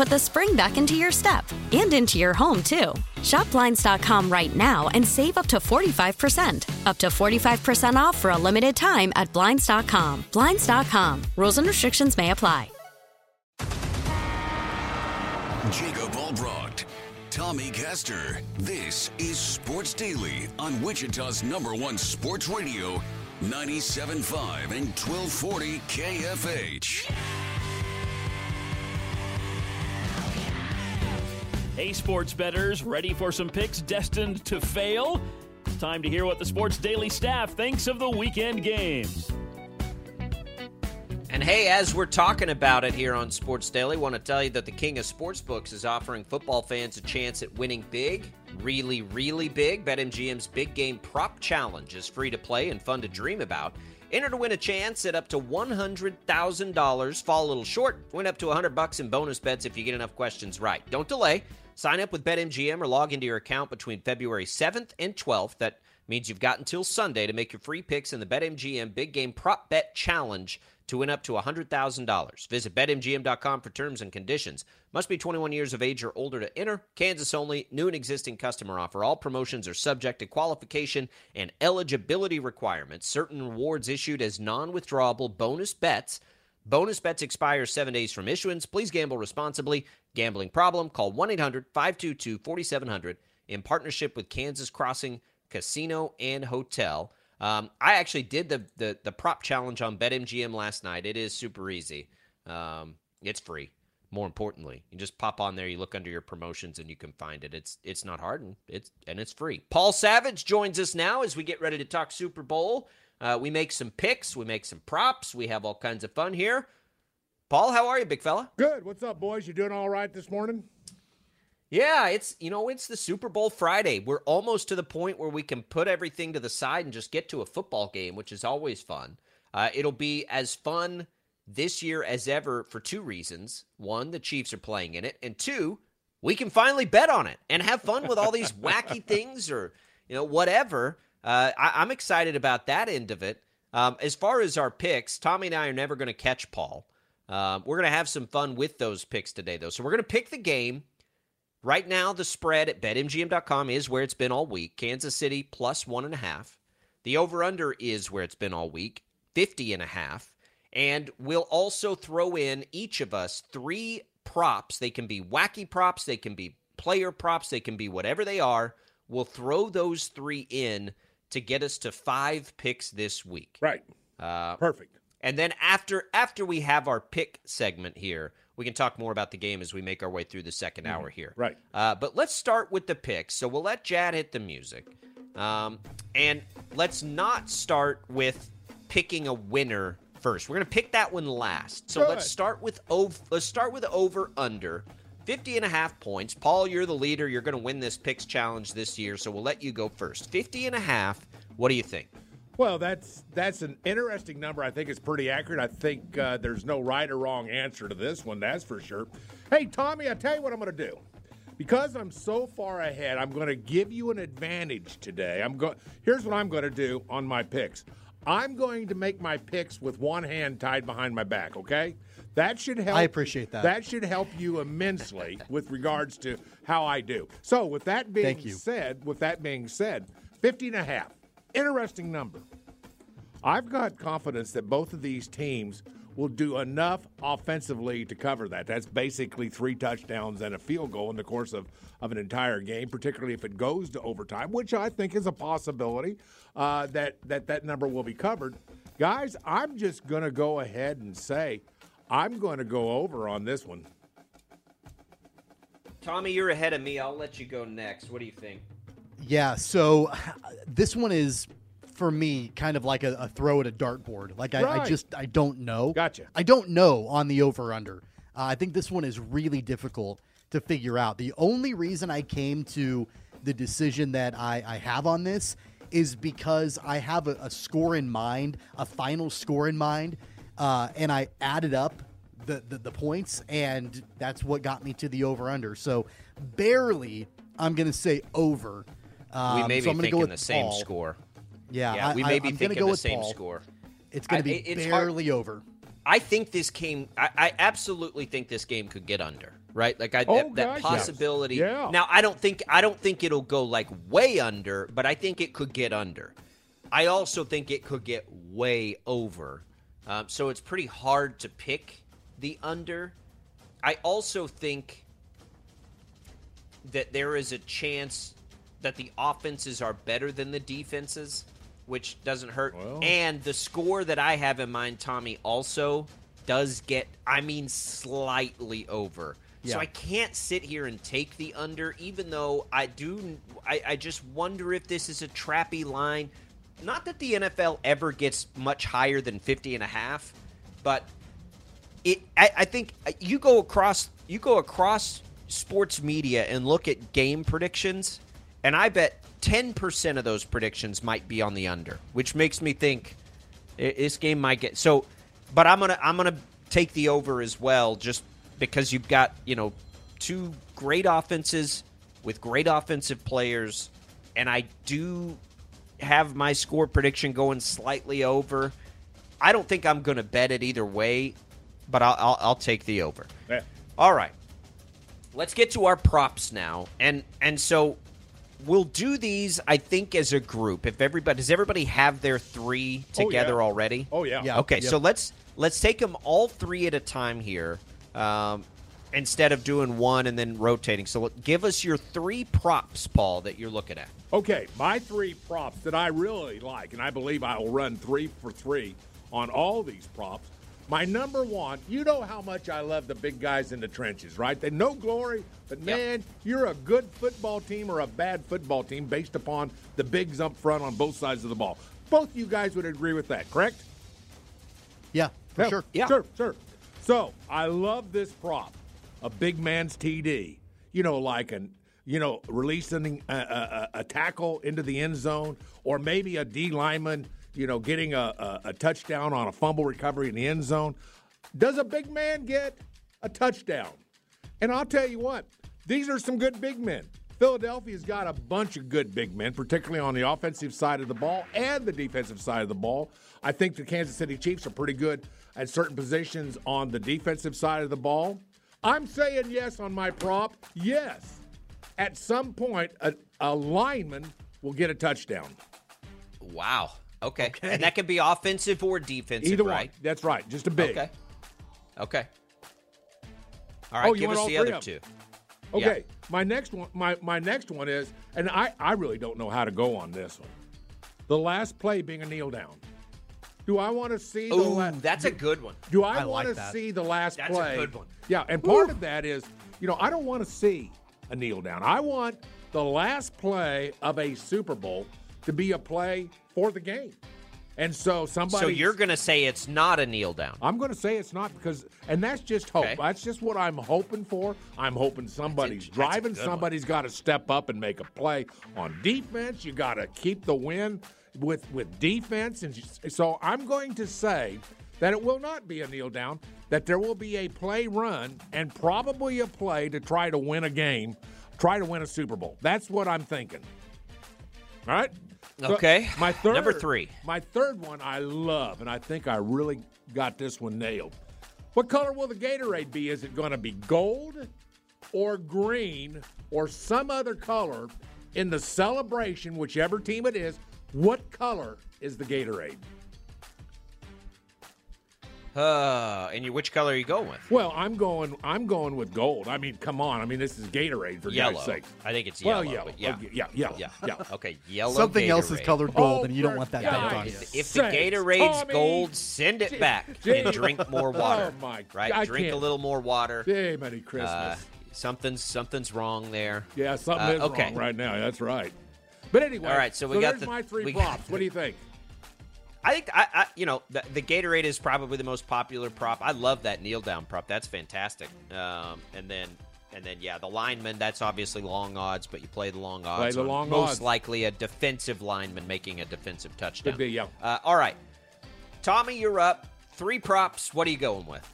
put the spring back into your step and into your home, too. Shop Blinds.com right now and save up to 45%. Up to 45% off for a limited time at Blinds.com. Blinds.com. Rules and restrictions may apply. Jacob Albrocht, Tommy Kester. This is Sports Daily on Wichita's number one sports radio, 97.5 and 1240 KFH. Hey, sports betters, ready for some picks destined to fail? Time to hear what the Sports Daily staff thinks of the weekend games. And hey, as we're talking about it here on Sports Daily, want to tell you that the King of Sportsbooks is offering football fans a chance at winning big, really, really big. BetMGM's Big Game Prop Challenge is free to play and fun to dream about. Enter to win a chance at up to $100,000. Fall a little short, win up to 100 bucks in bonus bets if you get enough questions right. Don't delay. Sign up with BetMGM or log into your account between February 7th and 12th. That means you've got until Sunday to make your free picks in the BetMGM Big Game Prop Bet Challenge to win up to $100,000. Visit betmgm.com for terms and conditions. Must be 21 years of age or older to enter. Kansas only. New and existing customer offer. All promotions are subject to qualification and eligibility requirements. Certain rewards issued as non-withdrawable bonus bets. Bonus bets expire 7 days from issuance. Please gamble responsibly. Gambling problem? Call 1-800-522-4700 in partnership with Kansas Crossing Casino and Hotel. Um, I actually did the, the the prop challenge on BetMGM last night. It is super easy. Um, it's free. More importantly, you just pop on there. You look under your promotions, and you can find it. It's it's not hard, and it's and it's free. Paul Savage joins us now as we get ready to talk Super Bowl. Uh, we make some picks. We make some props. We have all kinds of fun here. Paul, how are you, big fella? Good. What's up, boys? You doing all right this morning? Yeah, it's you know it's the Super Bowl Friday. We're almost to the point where we can put everything to the side and just get to a football game, which is always fun. Uh, it'll be as fun this year as ever for two reasons: one, the Chiefs are playing in it, and two, we can finally bet on it and have fun with all these wacky things or you know whatever. Uh, I, am excited about that end of it. Um, as far as our picks, Tommy and I are never going to catch Paul. Um, we're going to have some fun with those picks today, though. So we're going to pick the game. Right now, the spread at betmgm.com is where it's been all week. Kansas City plus one and a half. The over under is where it's been all week, 50 and a half. And we'll also throw in each of us three props. They can be wacky props, they can be player props, they can be whatever they are. We'll throw those three in to get us to five picks this week. Right. Uh, Perfect. And then after after we have our pick segment here, we can talk more about the game as we make our way through the 2nd mm-hmm. hour here. Right. Uh, but let's start with the picks. So we'll let Jad hit the music. Um, and let's not start with picking a winner first. We're going to pick that one last. So Good. let's start with over, let's start with over under 50 and a half points. Paul, you're the leader. You're going to win this picks challenge this year, so we'll let you go first. 50 and a half. What do you think? Well, that's that's an interesting number. I think it's pretty accurate. I think uh, there's no right or wrong answer to this one. That's for sure. Hey, Tommy, I tell you what I'm going to do. Because I'm so far ahead, I'm going to give you an advantage today. I'm going. Here's what I'm going to do on my picks. I'm going to make my picks with one hand tied behind my back. Okay. That should help. I appreciate that. That should help you immensely with regards to how I do. So, with that being said, with that being said, 50 and a half. Interesting number. I've got confidence that both of these teams will do enough offensively to cover that. That's basically three touchdowns and a field goal in the course of, of an entire game, particularly if it goes to overtime, which I think is a possibility uh, that, that that number will be covered. Guys, I'm just going to go ahead and say I'm going to go over on this one. Tommy, you're ahead of me. I'll let you go next. What do you think? Yeah, so this one is for me kind of like a, a throw at a dartboard. Like I, I just I don't know. Gotcha. I don't know on the over under. Uh, I think this one is really difficult to figure out. The only reason I came to the decision that I, I have on this is because I have a, a score in mind, a final score in mind, uh, and I added up the, the, the points, and that's what got me to the over under. So barely, I'm going to say over. Um, we may so be I'm thinking go with the same Paul. score. Yeah, Yeah, I- we I- may be I'm thinking go the with same Paul. score. It's going to be it- it's hard- barely over. I think this game. I, I absolutely think this game could get under. Right, like I, Oh, that, that gosh, yes. possibility. Yeah. Now I don't think I don't think it'll go like way under, but I think it could get under. I also think it could get way over. Um, so it's pretty hard to pick the under. I also think that there is a chance that the offenses are better than the defenses, which doesn't hurt. and the score that I have in mind, Tommy, also does get, I mean, slightly over. Yeah. So I can't sit here and take the under, even though I do. I, I just wonder if this is a trappy line. Not that the NFL ever gets much higher than 50 and a half, but it I, I think uh, you go across you go across sports media and look at game predictions and i bet 10% of those predictions might be on the under which makes me think this game might get so but i'm gonna i'm gonna take the over as well just because you've got you know two great offenses with great offensive players and i do have my score prediction going slightly over I don't think I'm going to bet it either way, but I'll, I'll, I'll take the over. Yeah. All right, let's get to our props now, and and so we'll do these. I think as a group. If everybody does, everybody have their three Oh, yeah. together already? Oh, yeah. Yeah. Okay, Yep. so let's let's take them all three at a time here, um, instead of doing one and then rotating. So give us your three props, Paul, that you're looking at. Okay, my three props that I really like, and I believe I will run three for three on all these props. My number one, you know how much I love the big guys in the trenches, right? They know glory, but man, you're a good football team or a bad football team based upon the bigs up front on both sides of the ball. Both you guys would agree with that, correct? Yeah, for Yeah, sure. Yeah. Sure, sure. So I love this prop, a big man's TD. You know, like an you know releasing a, a, uh, a- uh, uh, a tackle into the end zone, or maybe a D lineman, you know, getting a, a, a touchdown on a fumble recovery in the end zone. Does a big man get a touchdown? And I'll tell you what, these are some good big men. Philadelphia's got a bunch of good big men, particularly on the offensive side of the ball and the defensive side of the ball. I think the Kansas City Chiefs are pretty good at certain positions on the defensive side of the ball. I'm saying yes on my prop. Yes. At some point, a, a lineman will get a touchdown. Wow. Okay. And that could be offensive or defensive, Either right? one. That's right. Just a big. Okay. Okay. All right, Oh, give want us the other two. them? Okay. My next one my, my next one is, and I, I really don't know how to go on this one. The last play being a kneel down. Do I want to see the Oh, last that's a good one. Do I, I want like to that. see the last play? That's a good one. Yeah, and part of that is, you know, I don't want to see a kneel down. I want the last play of a Super Bowl to be a play for the game. And so somebody So you're going to say it's not a kneel down. I'm going to say it's not because, and that's just hope. Okay. That's just what I'm hoping for. I'm hoping somebody's a driving. Somebody's got to step up and make a play on defense. You got to keep the win with with defense, and so I'm going to say that it will not be a kneel down. That there will be a play run and probably a play to try to win a game, try to win a Super Bowl. That's what I'm thinking. All right. So Okay. my third Number three. My third one I love, and I think I really got this one nailed. What color will the Gatorade be? Is it going to be gold or green or some other color in the celebration, whichever team it is? What color is the Gatorade? Uh, and you, which color are you going with? Well, I'm going. I'm going with gold. I mean, come on. I mean, this is Gatorade for Yellow. God's sake. I think it's Well, yellow. yellow. but yeah. Okay, yeah, yellow. Yeah. Yeah. Okay, yellow. Something else is colored gold, Oh, and you don't want that God's on. If the Gatorade's Tommy. gold, send it Gee, back gee. and drink more water. Oh my! God. Right, I drink a can't. little more water. Hey, Merry Christmas. Uh, something's something's wrong there. yeah, something uh, is okay. wrong right now. That's right. But anyway, All right, so we got the- my three we got props. What do you think? I think I, I you know the, the Gatorade is probably the most popular prop. I love that kneel down prop. That's fantastic. Um, and then and then yeah, the lineman. That's obviously long odds, but you play the long odds. Play the on long most odds. likely a defensive lineman making a defensive touchdown. Could be, yeah. Uh, all right, Tommy, you're up. Three props. What are you going with?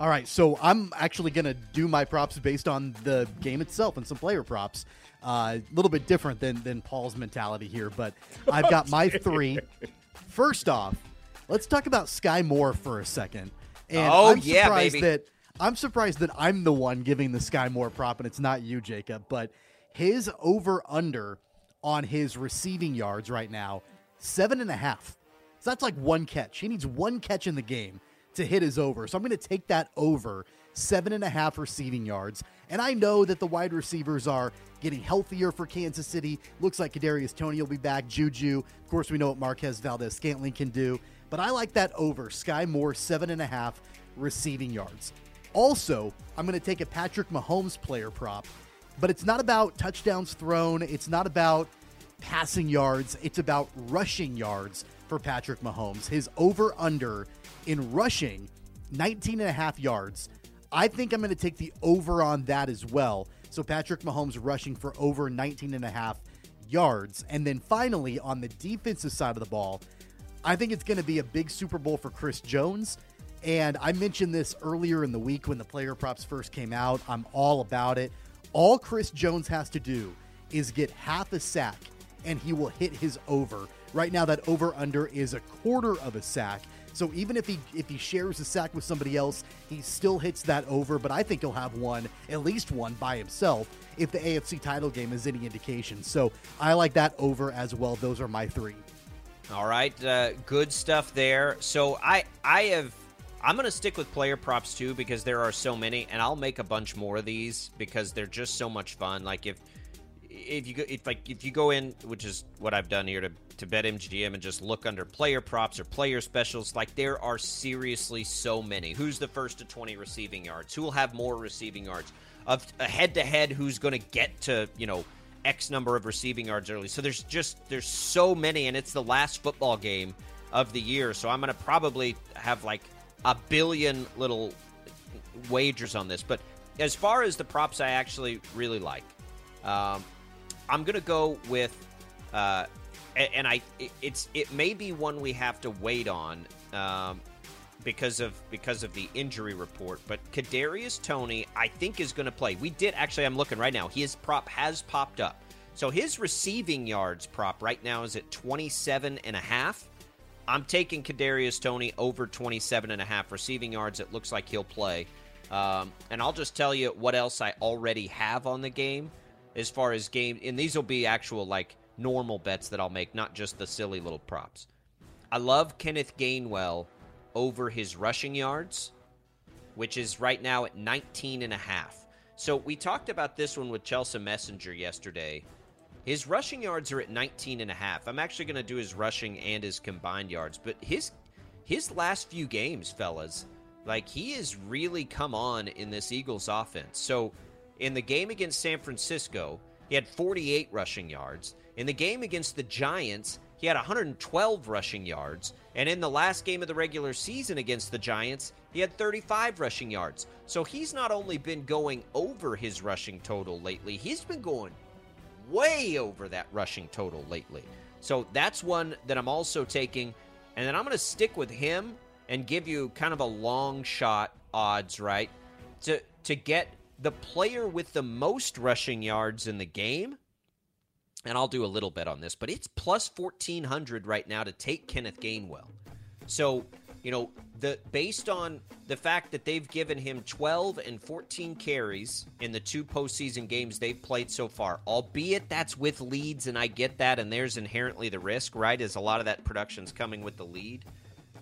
All right, so I'm actually going to do my props based on the game itself and some player props. Uh, A little bit different than than Paul's mentality here, but I've got my three. First off, let's talk about Sky Moore for a second. And Oh, I'm yeah, surprised baby. that I'm surprised that I'm the one giving the Sky Moore prop and it's not you, Jacob. But his over under on his receiving yards right now, seven and a half. So that's like one catch. He needs one catch in the game to hit his over. So I'm going to take that over seven and a half receiving yards. And I know that the wide receivers are getting healthier for Kansas City. Looks like Kadarius Toney will be back. Juju, of course, we know what Marquez Valdes-Scantling can do. But I like that over. Sky Moore seven and a half receiving yards. Also, I'm going to take a Patrick Mahomes player prop, but it's not about touchdowns thrown. It's not about passing yards. It's about rushing yards for Patrick Mahomes. His over under in rushing, 19 and a half yards. I think I'm going to take the over on that as well. So Patrick Mahomes rushing for over 19 and a half yards. And then finally, on the defensive side of the ball, I think it's going to be a big Super Bowl for Chris Jones. And I mentioned this earlier in the week when the player props first came out. I'm all about it. All Chris Jones has to do is get half a sack and he will hit his over. Right now that over under is a quarter of a sack. So even if he if he shares a sack with somebody else, he still hits that over, but I think he'll have one, at least one by himself if the AFC title game is any indication. So I like that over as well. Those are my 3. All right, uh, good stuff there. So I I have I'm going to stick with player props too because there are so many, and I'll make a bunch more of these because they're just so much fun. Like if if you go if like if you go in, which is what I've done here to to BetMGM and just look under player props or player specials, like there are seriously so many. Who's the first to 20 receiving yards? Who will have more receiving yards? Of a head to head, who's going to get to you know X number of receiving yards early? So there's just there's so many, and it's the last football game of the year. So I'm going to probably have like a billion little wagers on this. But as far as the props, I actually really like. Um, I'm gonna go with, uh, and I it- it's it may be one we have to wait on um, because of because of the injury report. But Kadarius Toney, I think, is going to play. We did actually. I'm looking right now. His prop has popped up. So his receiving yards prop right now is at 27 and a half. I'm taking Kadarius Toney over 27 and a half receiving yards. It looks like he'll play. Um, and I'll just tell you what else I already have on the game as far as game. And these will be actual, like, normal bets that I'll make, not just the silly little props. I love Kenneth Gainwell over his rushing yards, which is right now at 19 and a half. So we talked about this one with Chelsea Messenger yesterday. His rushing yards are at 19 and a half. I'm actually going to do his rushing and his combined yards, but his his last few games, fellas, like he has really come on in this Eagles offense. So, in the game against San Francisco, he had 48 rushing yards. In the game against the Giants, he had 112 rushing yards, and in the last game of the regular season against the Giants, he had 35 rushing yards. So he's not only been going over his rushing total lately, he's been going way over that rushing total lately. So that's one that I'm also taking. And then I'm going to stick with him and give you kind of a long shot odds, right? To to get the player with the most rushing yards in the game. And I'll do a little bit on this, but it's plus 1400 right now to take Kenneth Gainwell. So You know, the based on the fact that they've given him 12 and 14 carries in the two postseason games they've played so far, albeit that's with leads, and I get that, and there's inherently the risk, right? As a lot of that production's coming with the lead.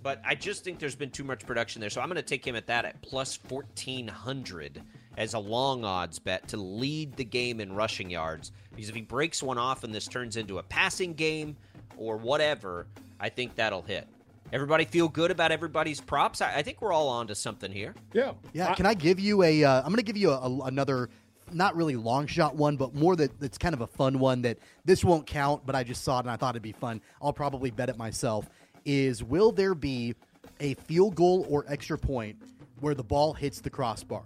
But I just think there's been too much production there. So I'm going to take him at that at plus 1,400 as a long odds bet to lead the game in rushing yards. Because if he breaks one off and this turns into a passing game or whatever, I think that'll hit. Everybody feel good about everybody's props? I, I think we're all on to something here. Yeah. Yeah. Can I give you a? Uh, I'm going to give you a, a, another, not really long shot one, but more that that's kind of a fun one that this won't count, but I just saw it and I thought it'd be fun. I'll probably bet it myself. Is will there be a field goal or extra point where the ball hits the crossbar,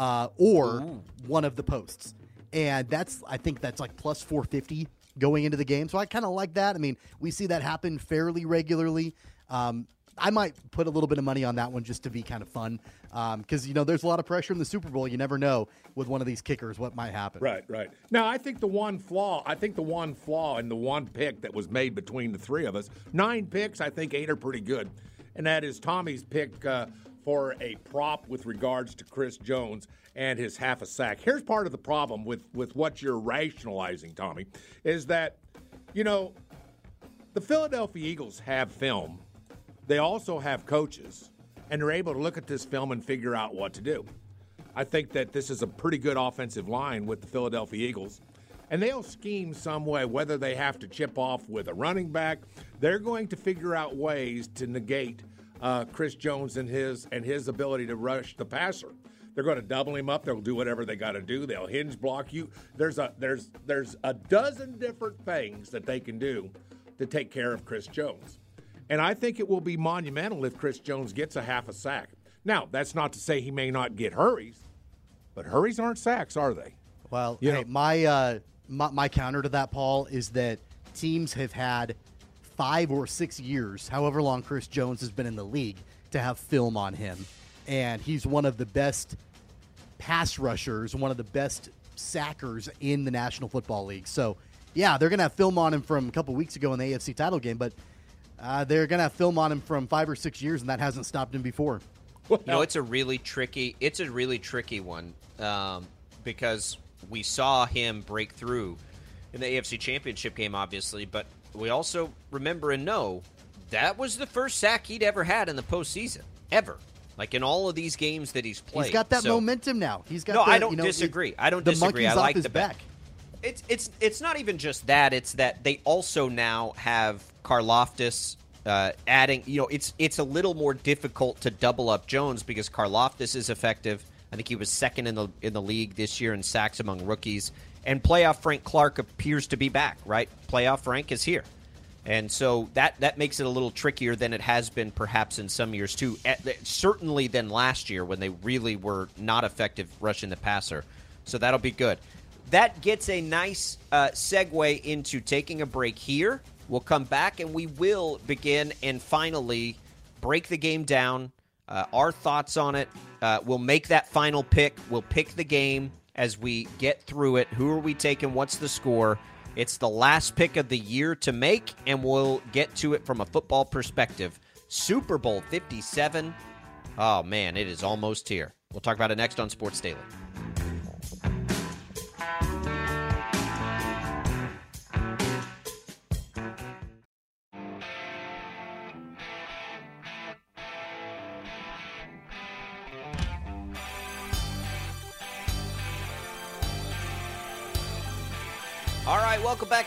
uh, or Ooh. one of the posts? And that's I think that's like plus 450 going into the game. So I kind of like that. I mean, we see that happen fairly regularly. Um, I might put a little bit of money on that one just to be kind of fun, because you know there's a lot of pressure in the Super Bowl. You never know with one of these kickers what might happen. Right, right. Now, I think the one flaw, I think the one flaw in the one pick that was made between the three of us, nine picks, I think eight are pretty good, and that is Tommy's pick uh, for a prop with regards to Chris Jones and his half a sack. Here's part of the problem with with what you're rationalizing, Tommy, is that you know the Philadelphia Eagles have film. They also have coaches, and they're able to look at this film and figure out what to do. I think that this is a pretty good offensive line with the Philadelphia Eagles. And they'll scheme some way, whether they have to chip off with a running back. They're going to figure out ways to negate uh, Chris Jones and his and his ability to rush the passer. They're going to double him up. They'll do whatever they got to do. They'll hinge block you. There's a there's there's a dozen different things that they can do to take care of Chris Jones. And I think it will be monumental if Chris Jones gets a half a sack. Now, that's not to say he may not get hurries, but hurries aren't sacks, are they? Well, You hey, know- my, uh, my my counter to that, Paul, is that teams have had five or six years, however long Chris Jones has been in the league, to have film on him, and he's one of the best pass rushers, one of the best sackers in the National Football League. So, yeah, they're gonna have film on him from a couple weeks ago in the AFC title game, but uh, they're gonna have film on him from five or six years, and that hasn't stopped him before. You know, it's a really tricky. It's a really tricky one um, because we saw him break through in the AFC Championship game, obviously, but we also remember and know that was the first sack he'd ever had in the postseason, ever. Like in all of these games that he's played. He's got that So- momentum now. He's got. No, the, I don't you know, disagree. I don't the disagree. I like the bet. back. It's it's it's not even just that. It's that they also now have Karlaftis uh, adding. You know, it's it's a little more difficult to double up Jones because Karlaftis is effective. I think he was second in the in the league this year in sacks among rookies. And playoff Frank Clark appears to be back. Right, playoff Frank is here. And so that that makes it a little trickier than it has been perhaps in some years too. At, certainly than last year when they really were not effective rushing the passer. So that'll be good. That gets a nice uh, segue into taking a break here. We'll come back and we will begin and finally break the game down. Uh, our thoughts on it. Uh, we'll make that final pick. We'll pick the game as we get through it. Who are we taking? What's the score? It's the last pick of the year to make, and we'll get to it from a football perspective. Super Bowl 57. Oh, man, it is almost here. We'll talk about it next on Sports Daily.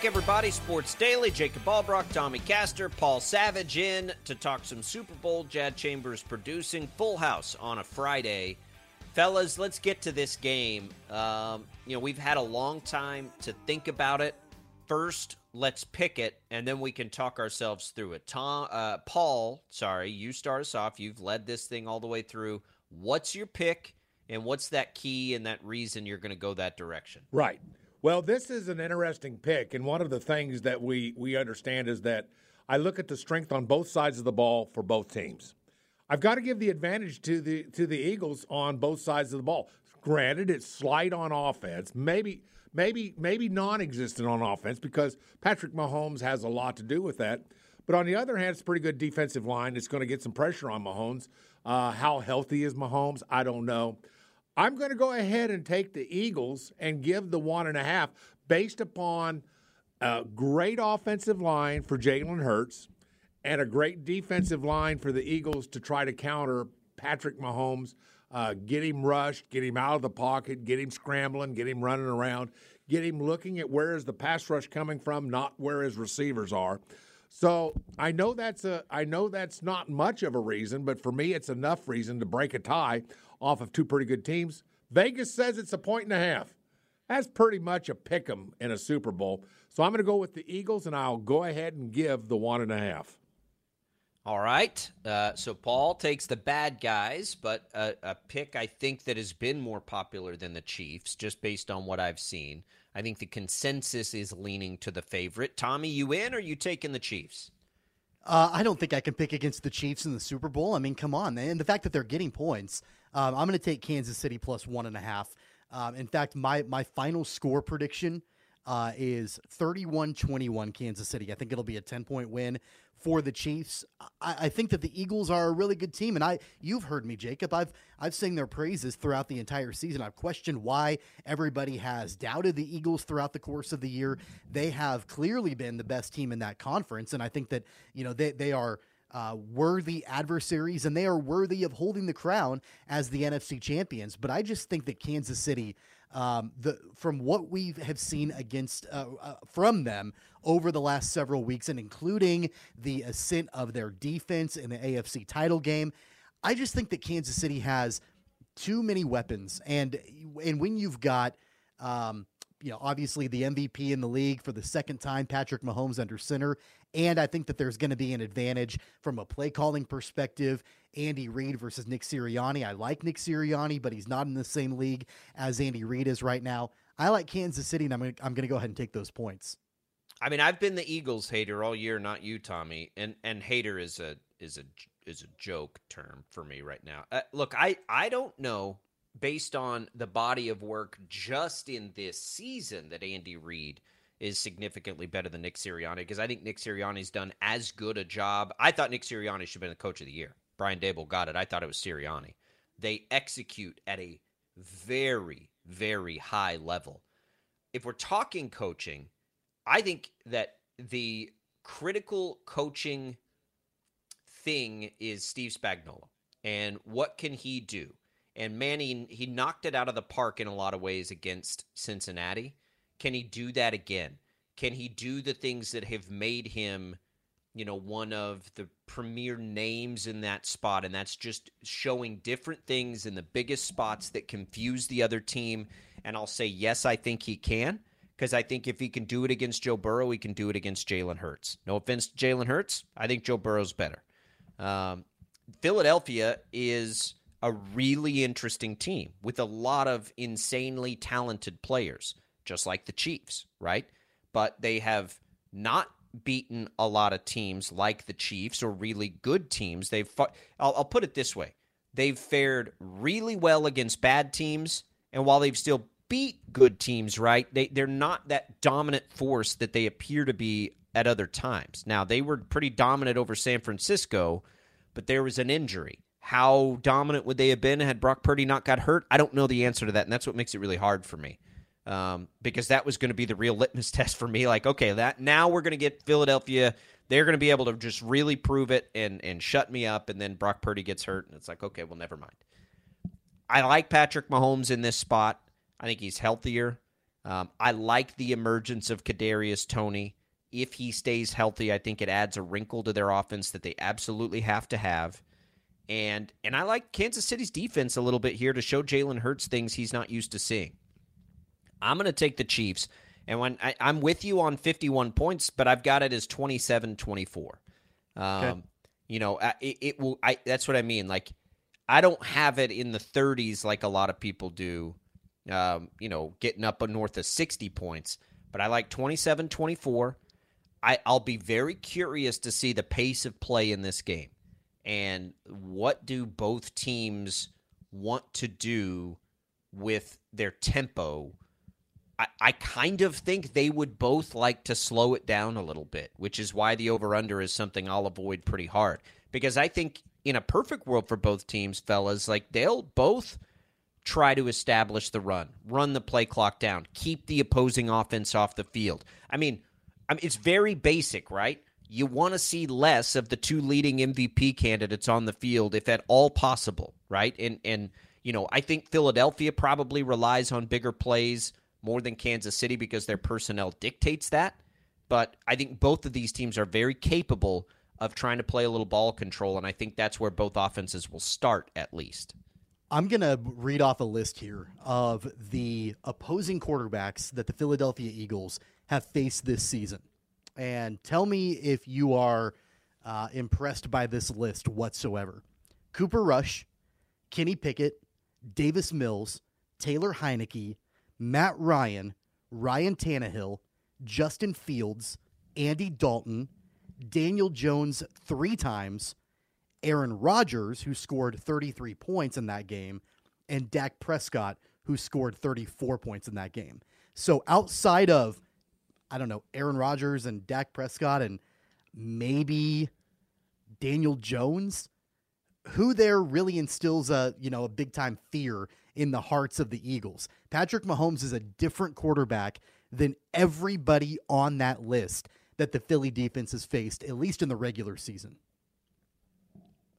Everybody. Sports Daily. Jacob Albrock, Tommy Castor, Paul Savage in to talk some Super Bowl. Jad Chambers producing Full House on a Friday. Fellas, let's get to this game. Um, you know, we've had a long time to think about it. First, let's pick it, and then we can talk ourselves through it. Tom, uh, Paul, sorry, you start us off. You've led this thing all the way through. What's your pick, and what's that key and that reason you're going to go that direction? Right. Well, this is an interesting pick, and one of the things that we we understand is that I look at the strength on both sides of the ball for both teams. I've got to give the advantage to the to the Eagles on both sides of the ball. Granted, it's slight on offense, maybe maybe maybe non-existent on offense because Patrick Mahomes has a lot to do with that. But on the other hand, it's a pretty good defensive line. It's going to get some pressure on Mahomes. Uh, how healthy is Mahomes? I don't know. I'm going to go ahead and take the Eagles and give the one and a half based upon a great offensive line for Jalen Hurts and a great defensive line for the Eagles to try to counter Patrick Mahomes, uh, get him rushed, get him out of the pocket, get him scrambling, get him running around, get him looking at where is the pass rush coming from, not where his receivers are. So I know that's a I know that's not much of a reason, but for me it's enough reason to break a tie off of two pretty good teams. Vegas says it's a point and a half. That's pretty much a pick 'em in a Super Bowl. So I'm going to go with the Eagles, and I'll go ahead and give the one and a half. All right. Uh, so Paul takes the bad guys, but a, a, pick I think that has been more popular than the Chiefs, just based on what I've seen. I think the consensus is leaning to the favorite. Tommy, you in or you taking the Chiefs? Uh, I don't think I can pick against the Chiefs in the Super Bowl. I mean, come on, and the fact that they're getting points, um, I'm going to take Kansas City plus one and a half. Um, in fact, my my final score prediction uh, is 31-21 Kansas City. I think it'll be a 10 point win for the Chiefs. I, I, think that the Eagles are a really good team, and I you've heard me, Jacob. I've I've sung their praises throughout the entire season. I've questioned why everybody has doubted the Eagles throughout the course of the year. They have clearly been the best team in that conference, and I think that you know they they are. Uh, worthy adversaries, and they are worthy of holding the crown as the NFC champions. But I just think that Kansas City um, the from what we have seen against uh, uh, from them over the last several weeks, and including the ascent of their defense in the AFC title game, I just think that Kansas City has too many weapons, and and when you've got um, you know, obviously the MVP in the league for the second time, Patrick Mahomes under center. And I think that there's going to be an advantage from a play calling perspective. Andy Reid versus Nick Sirianni. I like Nick Sirianni, but he's not in the same league as Andy Reid is right now. I like Kansas City, and I'm going I'm to go ahead and take those points. I mean, I've been the Eagles hater all year, not you, Tommy. And and hater is a is a is a joke term for me right now. Uh, look, I I don't know based on the body of work just in this season that Andy Reid is significantly better than Nick Sirianni because I think Nick Sirianni's done as good a job. I thought Nick Sirianni should have been the coach of the year. Brian Daboll got it. I thought it was Sirianni. They execute at a very, very high level. If we're talking coaching, I think that the critical coaching thing is Steve Spagnuolo and what can he do? And Manny, he knocked it out of the park in a lot of ways against Cincinnati. Can he do that again? Can he do the things that have made him, you know, one of the premier names in that spot? And that's just showing different things in the biggest spots that confuse the other team. And I'll say, yes, I think he can. Because I think if he can do it against Joe Burrow, he can do it against Jalen Hurts. No offense to Jalen Hurts. I think Joe Burrow's better. Um, Philadelphia is a really interesting team with a lot of insanely talented players, just like the Chiefs, right? But they have not beaten a lot of teams like the Chiefs or really good teams. They've, I'll, I'll put it this way they've fared really well against bad teams, and while they've still beat good teams, right, they, they're not that dominant force that they appear to be at other times. Now, they were pretty dominant over San Francisco, but there was an injury how dominant would they have been had Brock Purdy not got hurt? I don't know the answer to that, and that's what makes it really hard for me. Um, because that was going to be the real litmus test for me. Like, okay, that now we're going to get Philadelphia. They're going to be able to just really prove it and and shut me up. And then Brock Purdy gets hurt, and it's like, okay, well, never mind. I like Patrick Mahomes in this spot. I think he's healthier. Um, I like the emergence of Kadarius Toney. If he stays healthy, I think it adds a wrinkle to their offense that they absolutely have to have. And and I like Kansas City's defense a little bit here to show Jalen Hurts things he's not used to seeing. I'm going to take the Chiefs. And when I, am with you on 51 points, but I've got it as 27 24. Um, okay. You know, it, it will. I That's what I mean. Like, I don't have it in the 30s like a lot of people do, um, you know, getting up north of 60 points. But I like 27 24. I, I'll be very curious to see the pace of play in this game and what do both teams want to do with their tempo I, I kind of think they would both like to slow it down a little bit, which is why the over under is something I'll avoid pretty hard. Because I think in a perfect world for both teams, fellas, like they'll both try to establish the run, run the play clock down, keep the opposing offense off the field. I mean, I mean it's very basic, right? You want to see less of the two leading MVP candidates on the field if at all possible, right? And and you know, I think Philadelphia probably relies on bigger plays more than Kansas City because their personnel dictates that. But I think both of these teams are very capable of trying to play a little ball control, and I think that's where both offenses will start at least. I'm going to read off a list here of the opposing quarterbacks that the Philadelphia Eagles have faced this season. And tell me if you are uh, impressed by this list whatsoever. Cooper Rush, Kenny Pickett, Davis Mills, Taylor Heinicke, Matt Ryan, Ryan Tannehill, Justin Fields, Andy Dalton, Daniel Jones three times, Aaron Rodgers, who scored 33 points in that game, and Dak Prescott, who scored 34 points in that game. So outside of, I don't know, Aaron Rodgers and Dak Prescott and maybe Daniel Jones, who there really instills a, you know, a big time fear in the hearts of the Eagles. Patrick Mahomes is a different quarterback than everybody on that list that the Philly defense has faced, at least in the regular season.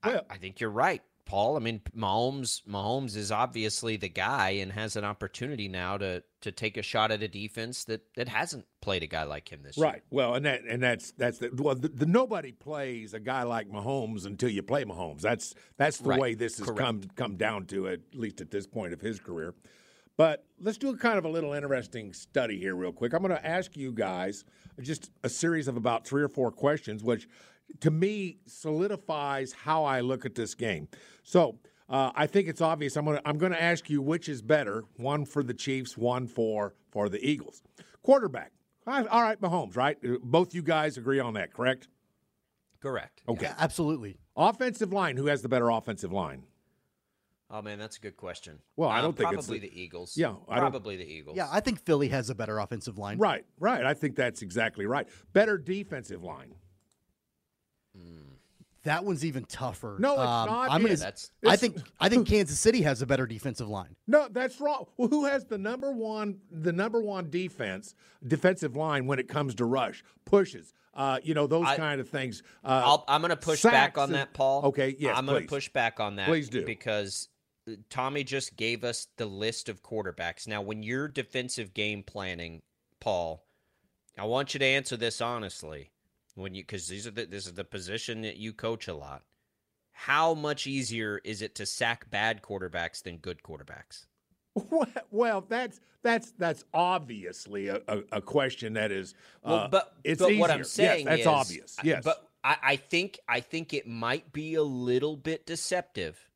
I, I think you're right, Paul. I mean, Mahomes Mahomes is obviously the guy and has an opportunity now to to take a shot at a defense that that hasn't played a guy like him this right. year. Right. Well, and that and that's that's the well, the, the, nobody plays a guy like Mahomes until you play Mahomes. That's that's the right. way this has Correct. come come down to at least at this point of his career. But let's do a kind of a little interesting study here, real quick. I'm going to ask you guys just a series of about three or four questions, which to me solidifies how I look at this game. So uh, I think it's obvious. I'm going to I'm going to ask you which is better: one for the Chiefs, one for for the Eagles. Quarterback. All right, Mahomes. Right? Both you guys agree on that, correct? Correct. Okay, yeah, absolutely. Offensive line. Who has the better offensive line? Oh man, that's a good question. Well, I Uh, don't think probably it's the Eagles. Yeah, I don't- probably the Eagles. Yeah, I think Philly has a better offensive line. Right, right. I think that's exactly right. Better defensive line. That one's even tougher. No, it's Um, not. I'm gonna. It's- That's I think. I think Kansas City has a better defensive line. No, that's wrong. Well, who has the number one the number one defense defensive line when it comes to rush pushes? Uh, you know those I- kind of things. Uh, I'll, I'm going to push back on and- that, Paul. Okay, yes, I'm going to push back on that. Please do. because uh, Tommy just gave us the list of quarterbacks. Now, when you're defensive game planning, Paul, I want you to answer this honestly. When you because these are the, this is the position that you coach a lot. How much easier is it to sack bad quarterbacks than good quarterbacks? Well, that's that's that's obviously a, a, a question that is. Well, uh, but it's but what easier. I'm saying yes, that's is, obvious. Yes, but I, I think I think it might be a little bit deceptive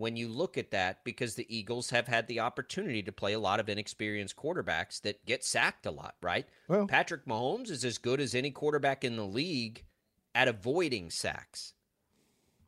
when you look at that because the Eagles have had the opportunity to play a lot of inexperienced quarterbacks that get sacked a lot. Right? Well- Patrick Mahomes is as good as any quarterback in the league at avoiding sacks.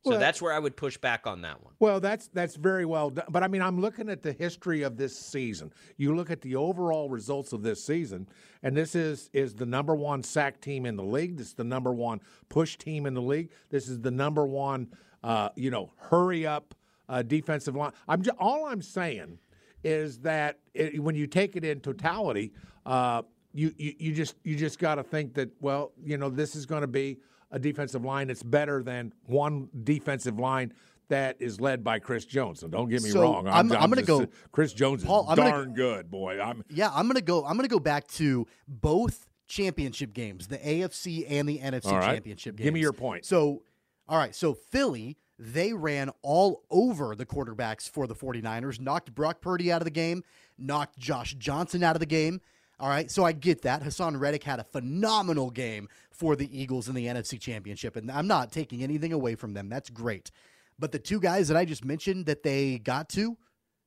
So Well, that's where I would push back on that one. Well, that's that's very well done. But I mean, I'm looking at the history of this season. You look at the overall results of this season, and this is is the number one sack team in the league. This is the number one push team in the league. This is the number one, uh, you know, hurry up uh, defensive line. I'm just, all I'm saying is that it, when you take it in totality, uh, you, you you just you just got to think that well, you know, this is going to be a defensive line that's better than one defensive line that is led by Chris Jones. So don't get me So, wrong. I'm- I'm gonna go- Chris Jones is I'm gonna- darn good, boy. I'm Yeah, I'm gonna go. I'm gonna go back to both championship games, the AFC and the NFC right. championship games. Give me your point. So, all right. So Philly, they ran all over the quarterbacks for the 49ers, knocked Brock Purdy out of the game, knocked Josh Johnson out of the game. All right, so I get that. Haason Reddick had a phenomenal game for the Eagles in the NFC Championship, and I'm not taking anything away from them. That's great. But the two guys that I just mentioned that they got to,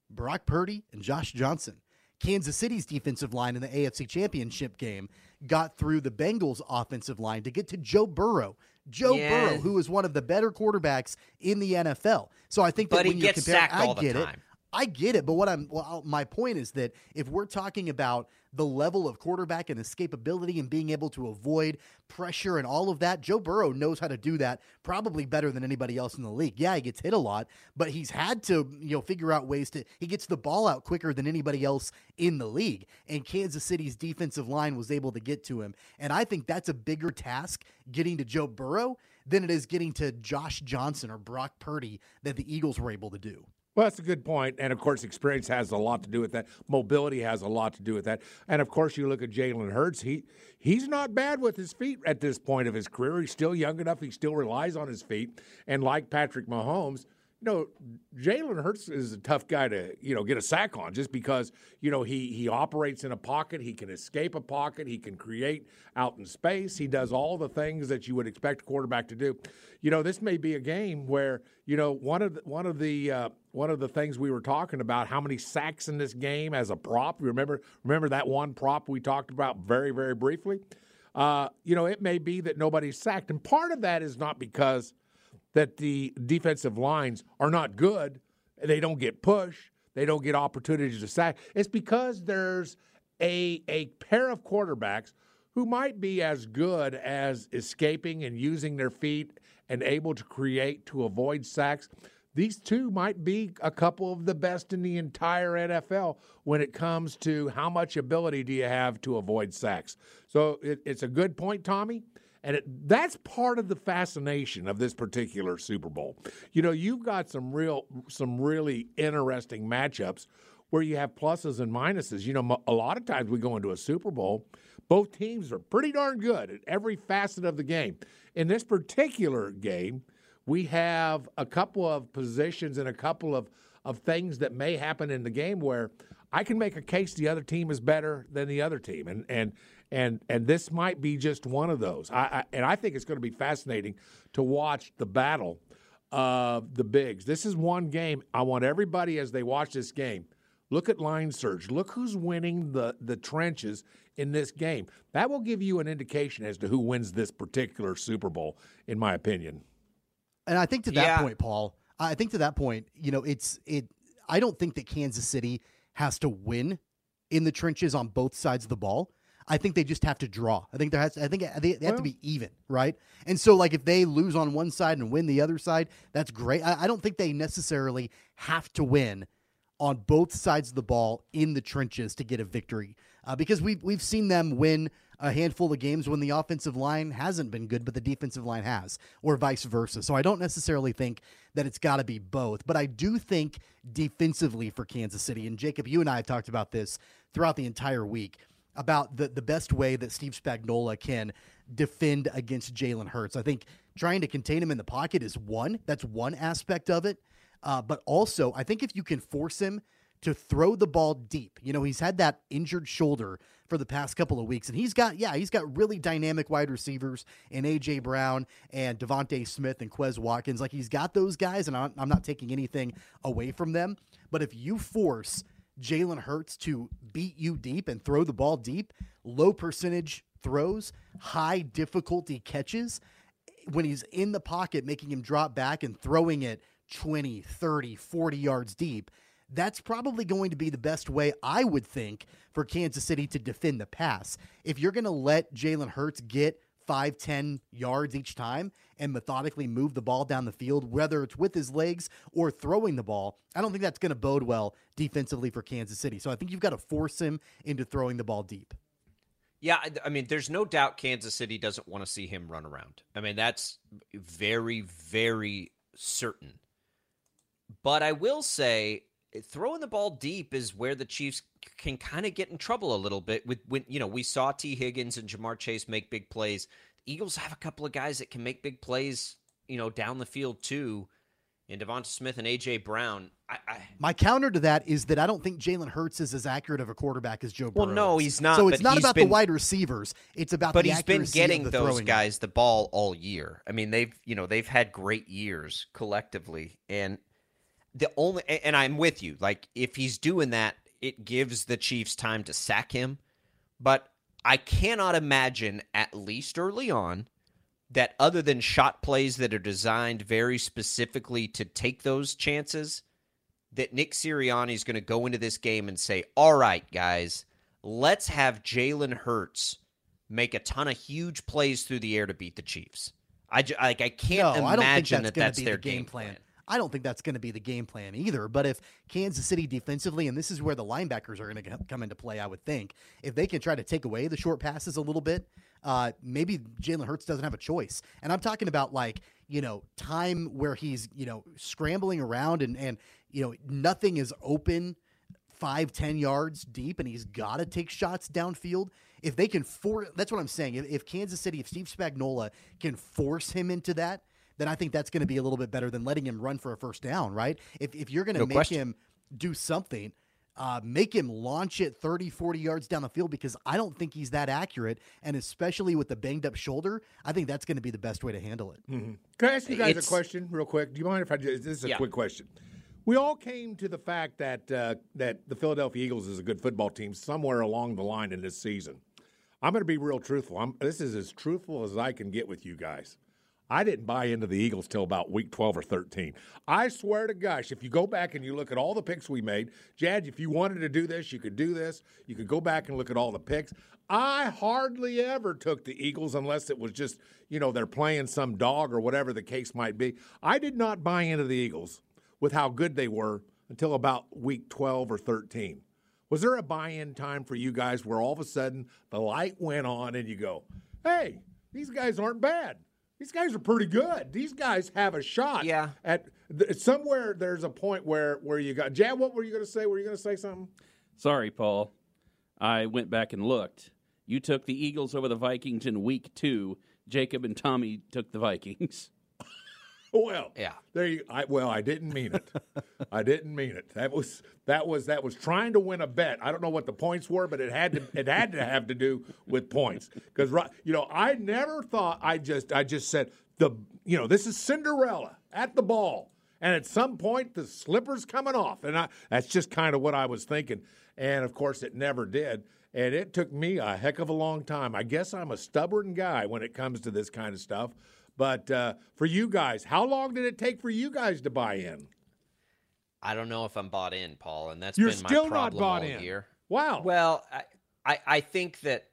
Brock Purdy and Josh Johnson. Kansas City's defensive line in the AFC Championship game got through the Bengals' offensive line to get to Joe Burrow. Joe Yeah. Burrow, who is one of the better quarterbacks in the NFL. So I think that But he when you're gets comparing, sacked I all the get time. it. I get it, but what I'm well, my point is that if we're talking about the level of quarterback and escapability and being able to avoid pressure and all of that, Joe Burrow knows how to do that probably better than anybody else in the league. Yeah, he gets hit a lot, but he's had to, you know, figure out ways to he gets the ball out quicker than anybody else in the league. And Kansas City's defensive line was able to get to him. And I think that's a bigger task getting to Joe Burrow than it is getting to Josh Johnson or Brock Purdy that the Eagles were able to do. Well, that's a good point. And of course, experience has a lot to do with that. Mobility has a lot to do with that. And of course, you look at Jalen Hurts. He he's not bad with his feet at this point of his career. He's still young enough. He still relies on his feet. And like Patrick Mahomes, know, Jalen Hurts is a tough guy to, you know, get a sack on just because, you know, he he operates in a pocket, he can escape a pocket, he can create out in space. He does all the things that you would expect a quarterback to do. You know, this may be a game where, you know, one of the, one of the uh, one of the things we were talking about how many sacks in this game as a prop. Remember remember that one prop we talked about very very briefly? Uh, you know, it may be that nobody's sacked and part of that is not because that the defensive lines are not good. They don't get push. They don't get opportunities to sack. It's because there's a a pair of quarterbacks who might be as good as escaping and using their feet and able to create to avoid sacks. These two might be a couple of the best in the entire NFL when it comes to how much ability do you have to avoid sacks. So it, it's a good point, Tommy. And it, that's part of the fascination of this particular Super Bowl. You know, you've got some real, some really interesting matchups where you have pluses and minuses. You know, a lot of times we go into a Super Bowl, both teams are pretty darn good at every facet of the game. In this particular game, we have a couple of positions and a couple of, of things that may happen in the game where I can make a case the other team is better than the other team. And, and and and this might be just one of those. I, I and I think it's going to be fascinating to watch the battle of the bigs. This is one game. I want everybody as they watch this game. Look at line surge. Look who's winning the, the trenches in this game. That will give you an indication as to who wins this particular Super Bowl, in my opinion. And I think to that yeah. point, Paul, I think to that point, you know, it's it. I don't think that Kansas City has to win in the trenches on both sides of the ball. I think they just have to draw. I think there has. I think they, they have to be even, right? And so, like, if they lose on one side and win the other side, that's great. I, I don't think they necessarily have to win on both sides of the ball in the trenches to get a victory, uh, because we've we've seen them win a handful of games when the offensive line hasn't been good, but the defensive line has, or vice versa. So I don't necessarily think that it's got to be both, but I do think defensively for Kansas City, and Jacob, you and I have talked about this throughout the entire week about the, the best way that Steve Spagnuolo can defend against Jalen Hurts. I think trying to contain him in the pocket is one. That's one aspect of it. Uh, but also, I think if you can force him to throw the ball deep, you know, he's had that injured shoulder for the past couple of weeks, and he's got, yeah, he's got really dynamic wide receivers in AJ Brown and DeVonta Smith and Quez Watkins. Like he's got those guys, and I'm, I'm not taking anything away from them. But if you force Jalen Hurts to beat you deep and throw the ball deep, low percentage throws, high difficulty catches. When he's in the pocket, making him drop back and throwing it 20, 30, 40 yards deep, that's probably going to be the best way, I would think, for Kansas City to defend the pass. If you're going to let Jalen Hurts get five, 10 yards each time and methodically move the ball down the field, whether it's with his legs or throwing the ball, I don't think that's going to bode well defensively for Kansas City. So I think you've got to force him into throwing the ball deep. Yeah, I mean, there's no doubt Kansas City doesn't want to see him run around. I mean, that's very, very certain. But I will say, throwing the ball deep is where the Chiefs can kind of get in trouble a little bit. With when you know we saw Tee Higgins and Ja'Marr Chase make big plays. Eagles have a couple of guys that can make big plays, you know, down the field too. And DeVonta Smith and AJ Brown. I, I, My counter to that is that I don't think Jalen Hurts is as accurate of a quarterback as Joe. Well, no, he's not. So it's not about been, the wide receivers. It's about. But he's been getting those guys the ball all year. I mean, they've you know they've had great years collectively, and the only and I'm with you. Like if he's doing that, it gives the Chiefs time to sack him. But I cannot imagine, at least early on, that other than shot plays that are designed very specifically to take those chances, that Nick Sirianni is going to go into this game and say, "All right, guys, let's have Jalen Hurts make a ton of huge plays through the air to beat the Chiefs." I like I can't no, I don't think imagine that's that that's be their the game plan. I don't think that's going to be the game plan either. But if Kansas City defensively, and this is where the linebackers are going to come into play, I would think, if they can try to take away the short passes a little bit, uh, maybe Jalen Hurts doesn't have a choice. And I'm talking about like, you know, time where he's, you know, scrambling around and, and you know, nothing is open five, ten yards deep, and he's got to take shots downfield. If they can force, that's what I'm saying. If, if Kansas City, if Steve Spagnuolo can force him into that, then I think that's going to be a little bit better than letting him run for a first down, right? If, if you're going to No make question. him do something, uh, make him launch it 30, 40 yards down the field because I don't think he's that accurate. And especially with the banged up shoulder, I think that's going to be the best way to handle it. Can I ask you guys It's- a question real quick? Do you mind if I just, this is a Yeah. quick question. We all came to the fact that uh, that the Philadelphia Eagles is a good football team somewhere along the line in this season. I'm going to be real truthful. I'm, this is as truthful as I can get with you guys. I didn't buy into the Eagles till about week 12 or 13. I swear to gosh, if you go back and you look at all the picks we made, Jad, if you wanted to do this, you could do this. You could go back and look at all the picks. I hardly ever took the Eagles unless it was just, you know, they're playing some dog or whatever the case might be. I did not buy into the Eagles with how good they were until about week 12 or 13. Was there a buy in time for you guys where all of a sudden the light went on and you go, hey, these guys aren't bad? These guys are pretty good. These guys have a shot. Yeah. At th- somewhere, there's a point where where you got. Jad, what were you going to say? Were you going to say something? Sorry, Paul. I went back and looked. You took the Eagles over the Vikings in week two. Jacob and Tommy took the Vikings. Oh, well, Yeah. There you. I, well, I didn't mean it. I didn't mean it. That was that was that was trying to win a bet. I don't know what the points were, but it had to it had to have to do with points because you know I never thought I just I just said the you know this is Cinderella at the ball, and at some point the slipper's coming off, and I that's just kind of what I was thinking, and of course it never did. And it took me a heck of a long time. I guess I'm a stubborn guy when it comes to this kind of stuff. But uh, for you guys, how long did it take for you guys to buy in? I don't know if I'm bought in, Paul, and that's You're been my still not bought all in. year. Wow. Well, I, I, I think that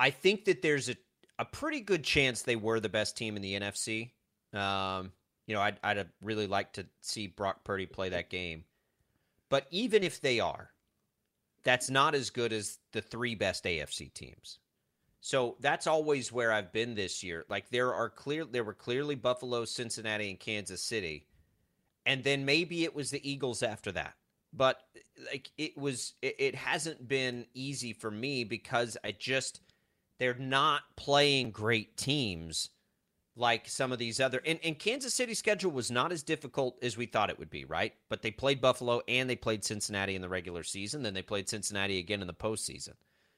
I think that there's a, a pretty good chance they were the best team in the NFC. Um, you know, I'd, I'd really liked to see Brock Purdy play that game. But even if they are, that's not as good as the three best AFC teams. So that's always where I've been this year. Like there are clear there were clearly Buffalo, Cincinnati, and Kansas City. And then maybe it was the Eagles after that. But like it was it, it hasn't been easy for me because I just they're not playing great teams like some of these other and, and Kansas City schedule was not as difficult as we thought it would be, right? But they played Buffalo and they played Cincinnati in the regular season, then they played Cincinnati again in the postseason.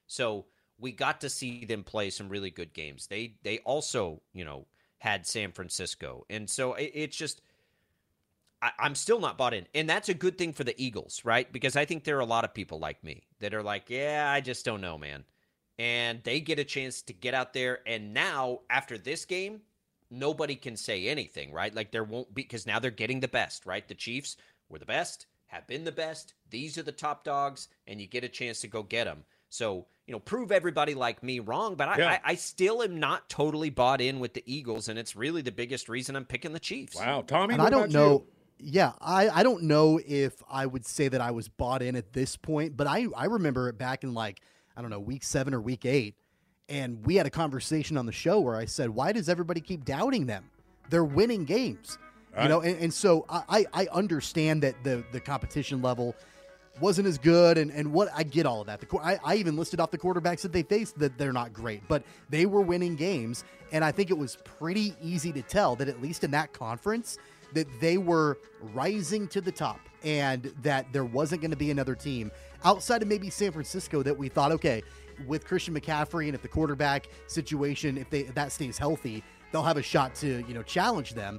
So we got to see them play some really good games. They they also, you know, had San Francisco. And so it, it's just I, I'm still not bought in. And that's a good thing for the Eagles, right? Because I think there are a lot of people like me that are like, yeah, I just don't know, man. And they get a chance to get out there. And now, after this game, nobody can say anything, right? Like there won't be, because now they're getting the best, right? The Chiefs were the best, have been the best. These are the top dogs, and you get a chance to go get them. So, you know, prove everybody like me wrong, but I, Yeah. I, I still am not totally bought in with the Eagles, and it's really the biggest reason I'm picking the Chiefs. Wow, Tommy. and what I don't about know. Yeah, I, I don't know if I would say that I was bought in at this point, but I, I remember it back in like, I don't know, week seven or week eight. And we had a conversation on the show where I said, why does everybody keep doubting them? They're winning games. You know, and, and so I, I I understand that the, the competition level wasn't as good and, and what I get all of that. The, I, I even listed off the quarterbacks that they faced that they're not great, but they were winning games. And I think it was pretty easy to tell that at least in that conference, that they were rising to the top and that there wasn't going to be another team outside of maybe San Francisco that we thought, okay, with Christian McCaffrey and if the quarterback situation, if they if that stays healthy, they'll have a shot to, you know, challenge them.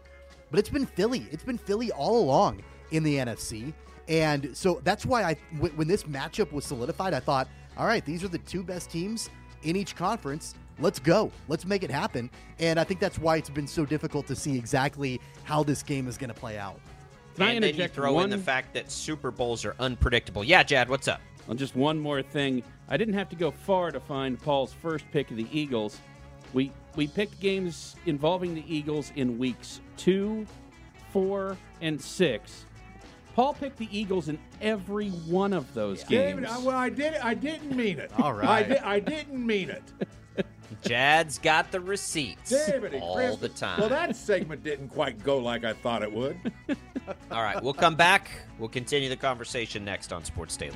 But it's been Philly. It's been Philly all along in the NFC. And so that's why I, when this matchup was solidified, I thought, all right, these are the two best teams in each conference. Let's go. Let's make it happen. And I think that's why it's been so difficult to see exactly how this game is going to play out. Can I and then you interject throw in the fact that Super Bowls are unpredictable. Yeah, Jad, what's up? Well, just one more thing. I didn't have to go far to find Paul's first pick of the Eagles. We we picked games involving the Eagles in weeks two, four, and six. Paul picked the Eagles in every one of those games. David, I, well, I did. I didn't mean it. All right. I, di- I didn't mean it. Jad's got the receipts David all Chris- the time. Well, that segment didn't quite go like I thought it would. All right, we'll come back. We'll continue the conversation next on Sports Daily.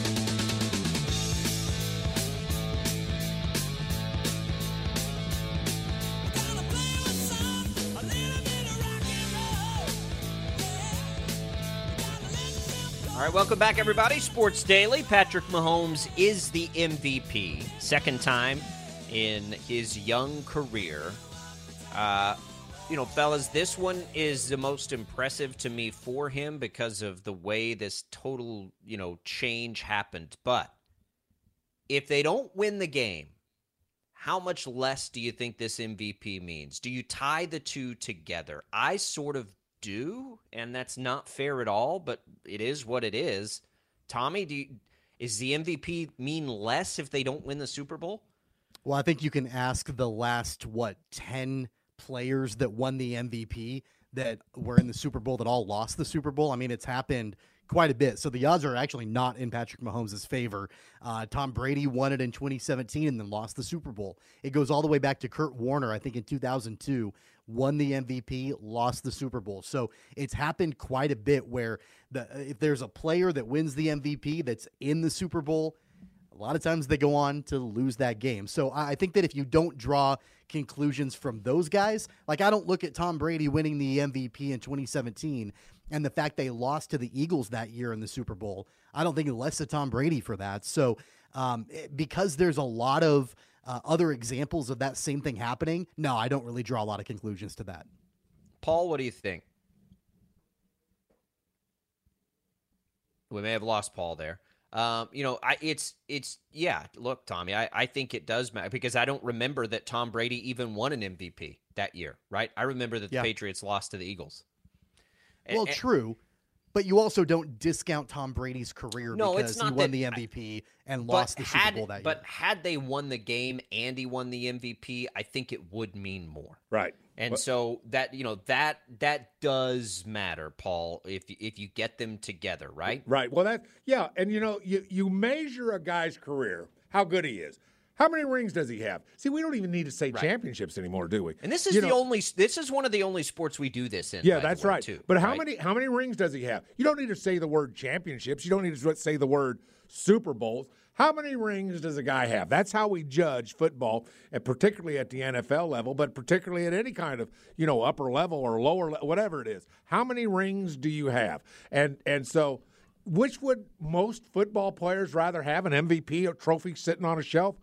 Right, welcome back, everybody. Sports Daily. Patrick Mahomes is the MVP, second time in his young career. Uh, you know, fellas, this one is the most impressive to me for him because of the way this total, you know, change happened. But if they don't win the game, how much less do you think this MVP means? Do you tie the two together? I sort of do, and that's not fair at all, but it is what it is. Tommy, do you, is the MVP mean less if they don't win the Super Bowl? Well, I think you can ask the last what ten players that won the MVP that were in the Super Bowl that all lost the Super Bowl. I mean, it's happened quite a bit. So the odds are actually not in Patrick Mahomes' favor. Uh, Tom Brady won it in 2017 and then lost the Super Bowl. It goes all the way back to Kurt Warner, I think in 2002, won the MVP, lost the Super Bowl. So it's happened quite a bit where the if there's a player that wins the MVP that's in the Super Bowl, a lot of times they go on to lose that game. So I I think that if you don't draw conclusions from those guys, like I don't look at Tom Brady winning the MVP in 2017 and the fact they lost to the Eagles that year in the Super Bowl, I don't think less of Tom Brady for that. So um, because there's a lot of uh, other examples of that same thing happening, no, I don't really draw a lot of conclusions to that. Paul, what do you think? We may have lost Paul there. Um, you know, I it's it's yeah. Look, Tommy, I, I think it does matter because I don't remember that Tom Brady even won an MVP that year, right? I remember that the Yeah. Patriots lost to the Eagles. And- Well, and- true. But you also don't discount Tom Brady's career No, because it's not he won that- the MVP and lost the Super Bowl that But year. But had they won the game and he won the MVP, I think it would mean more. Right. And so that you know that that does matter, Paul. If if you get them together, right? Right. Well, that yeah, and you know you you measure a guy's career, how good he is. How many rings does he have? See, we don't even need to say right. championships anymore, do we? And this is you the know, only. This is one of the only sports we do this in. Yeah, that's way, right. Too, but how right? many how many rings does he have? You don't need to say the word championships. You don't need to say the word Super Bowls. How many rings does a guy have? That's how we judge football, and particularly at the NFL level, but particularly at any kind of you know upper level or lower, level, whatever it is. How many rings do you have? And and so, which would most football players rather have an MVP or trophy sitting on a shelf?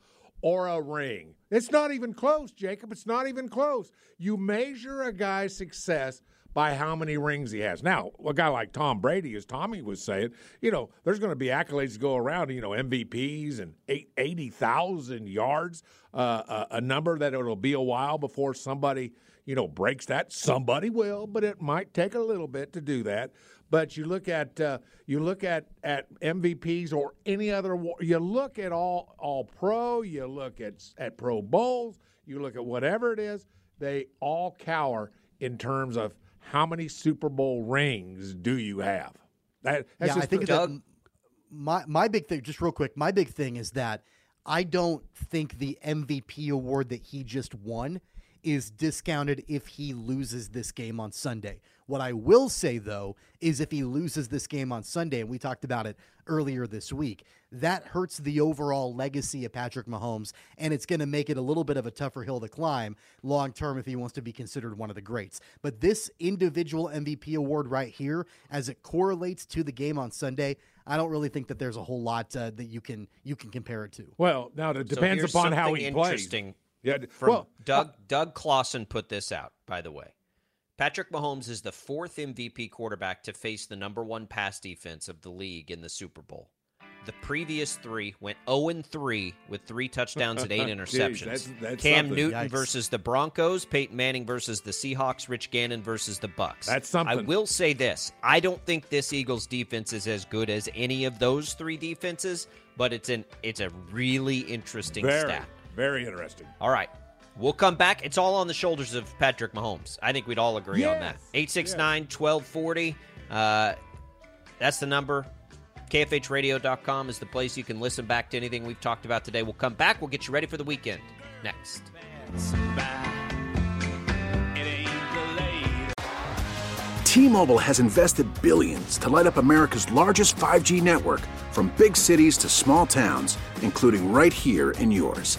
Or a ring. It's not even close, Jacob. It's not even close. You measure a guy's success by how many rings he has. Now, a guy like Tom Brady, as Tommy was saying, you know, there's going to be accolades to go around, you know, MVPs and 80,000 yards, uh, a, a number that it'll be a while before somebody, you know, breaks that. Somebody will, but it might take a little bit to do that. But you look at uh, you look at at MVPs or any other. You look at all all pro. You look at at Pro Bowls. You look at whatever it is. They all cower in terms of how many Super Bowl rings do you have. That, yeah, I think Doug, that my my big thing, just real quick, my big thing is that I don't think the MVP award that he just won is discounted if he loses this game on Sunday. What I will say, though, is if he loses this game on Sunday, and we talked about it earlier this week, that hurts the overall legacy of Patrick Mahomes, and it's going to make it a little bit of a tougher hill to climb long term if he wants to be considered one of the greats. But this individual MVP award right here, as it correlates to the game on Sunday, I don't really think that there's a whole lot uh, that you can you can compare it to. Well, now it depends so upon how he plays. Yeah, from well, Doug uh, Doug Clawson put this out, by the way. Patrick Mahomes is the fourth MVP quarterback to face the number one pass defense of the league in the Super Bowl. The previous three went 0 3 with three touchdowns and eight interceptions. Jeez, that's, that's Cam something. Newton Yikes. versus the Broncos, Peyton Manning versus the Seahawks, Rich Gannon versus the Bucks. That's something. I will say this: I don't think this Eagles defense is as good as any of those three defenses, but it's an it's a really interesting very, stat. Very interesting. All right. We'll come back. It's all on the shoulders of Patrick Mahomes. I think we'd all agree yes. on that. 869 1240. Uh, that's the number. KFHradio.com is the place you can listen back to anything we've talked about today. We'll come back. We'll get you ready for the weekend next. T Mobile has invested billions to light up America's largest 5G network from big cities to small towns, including right here in yours.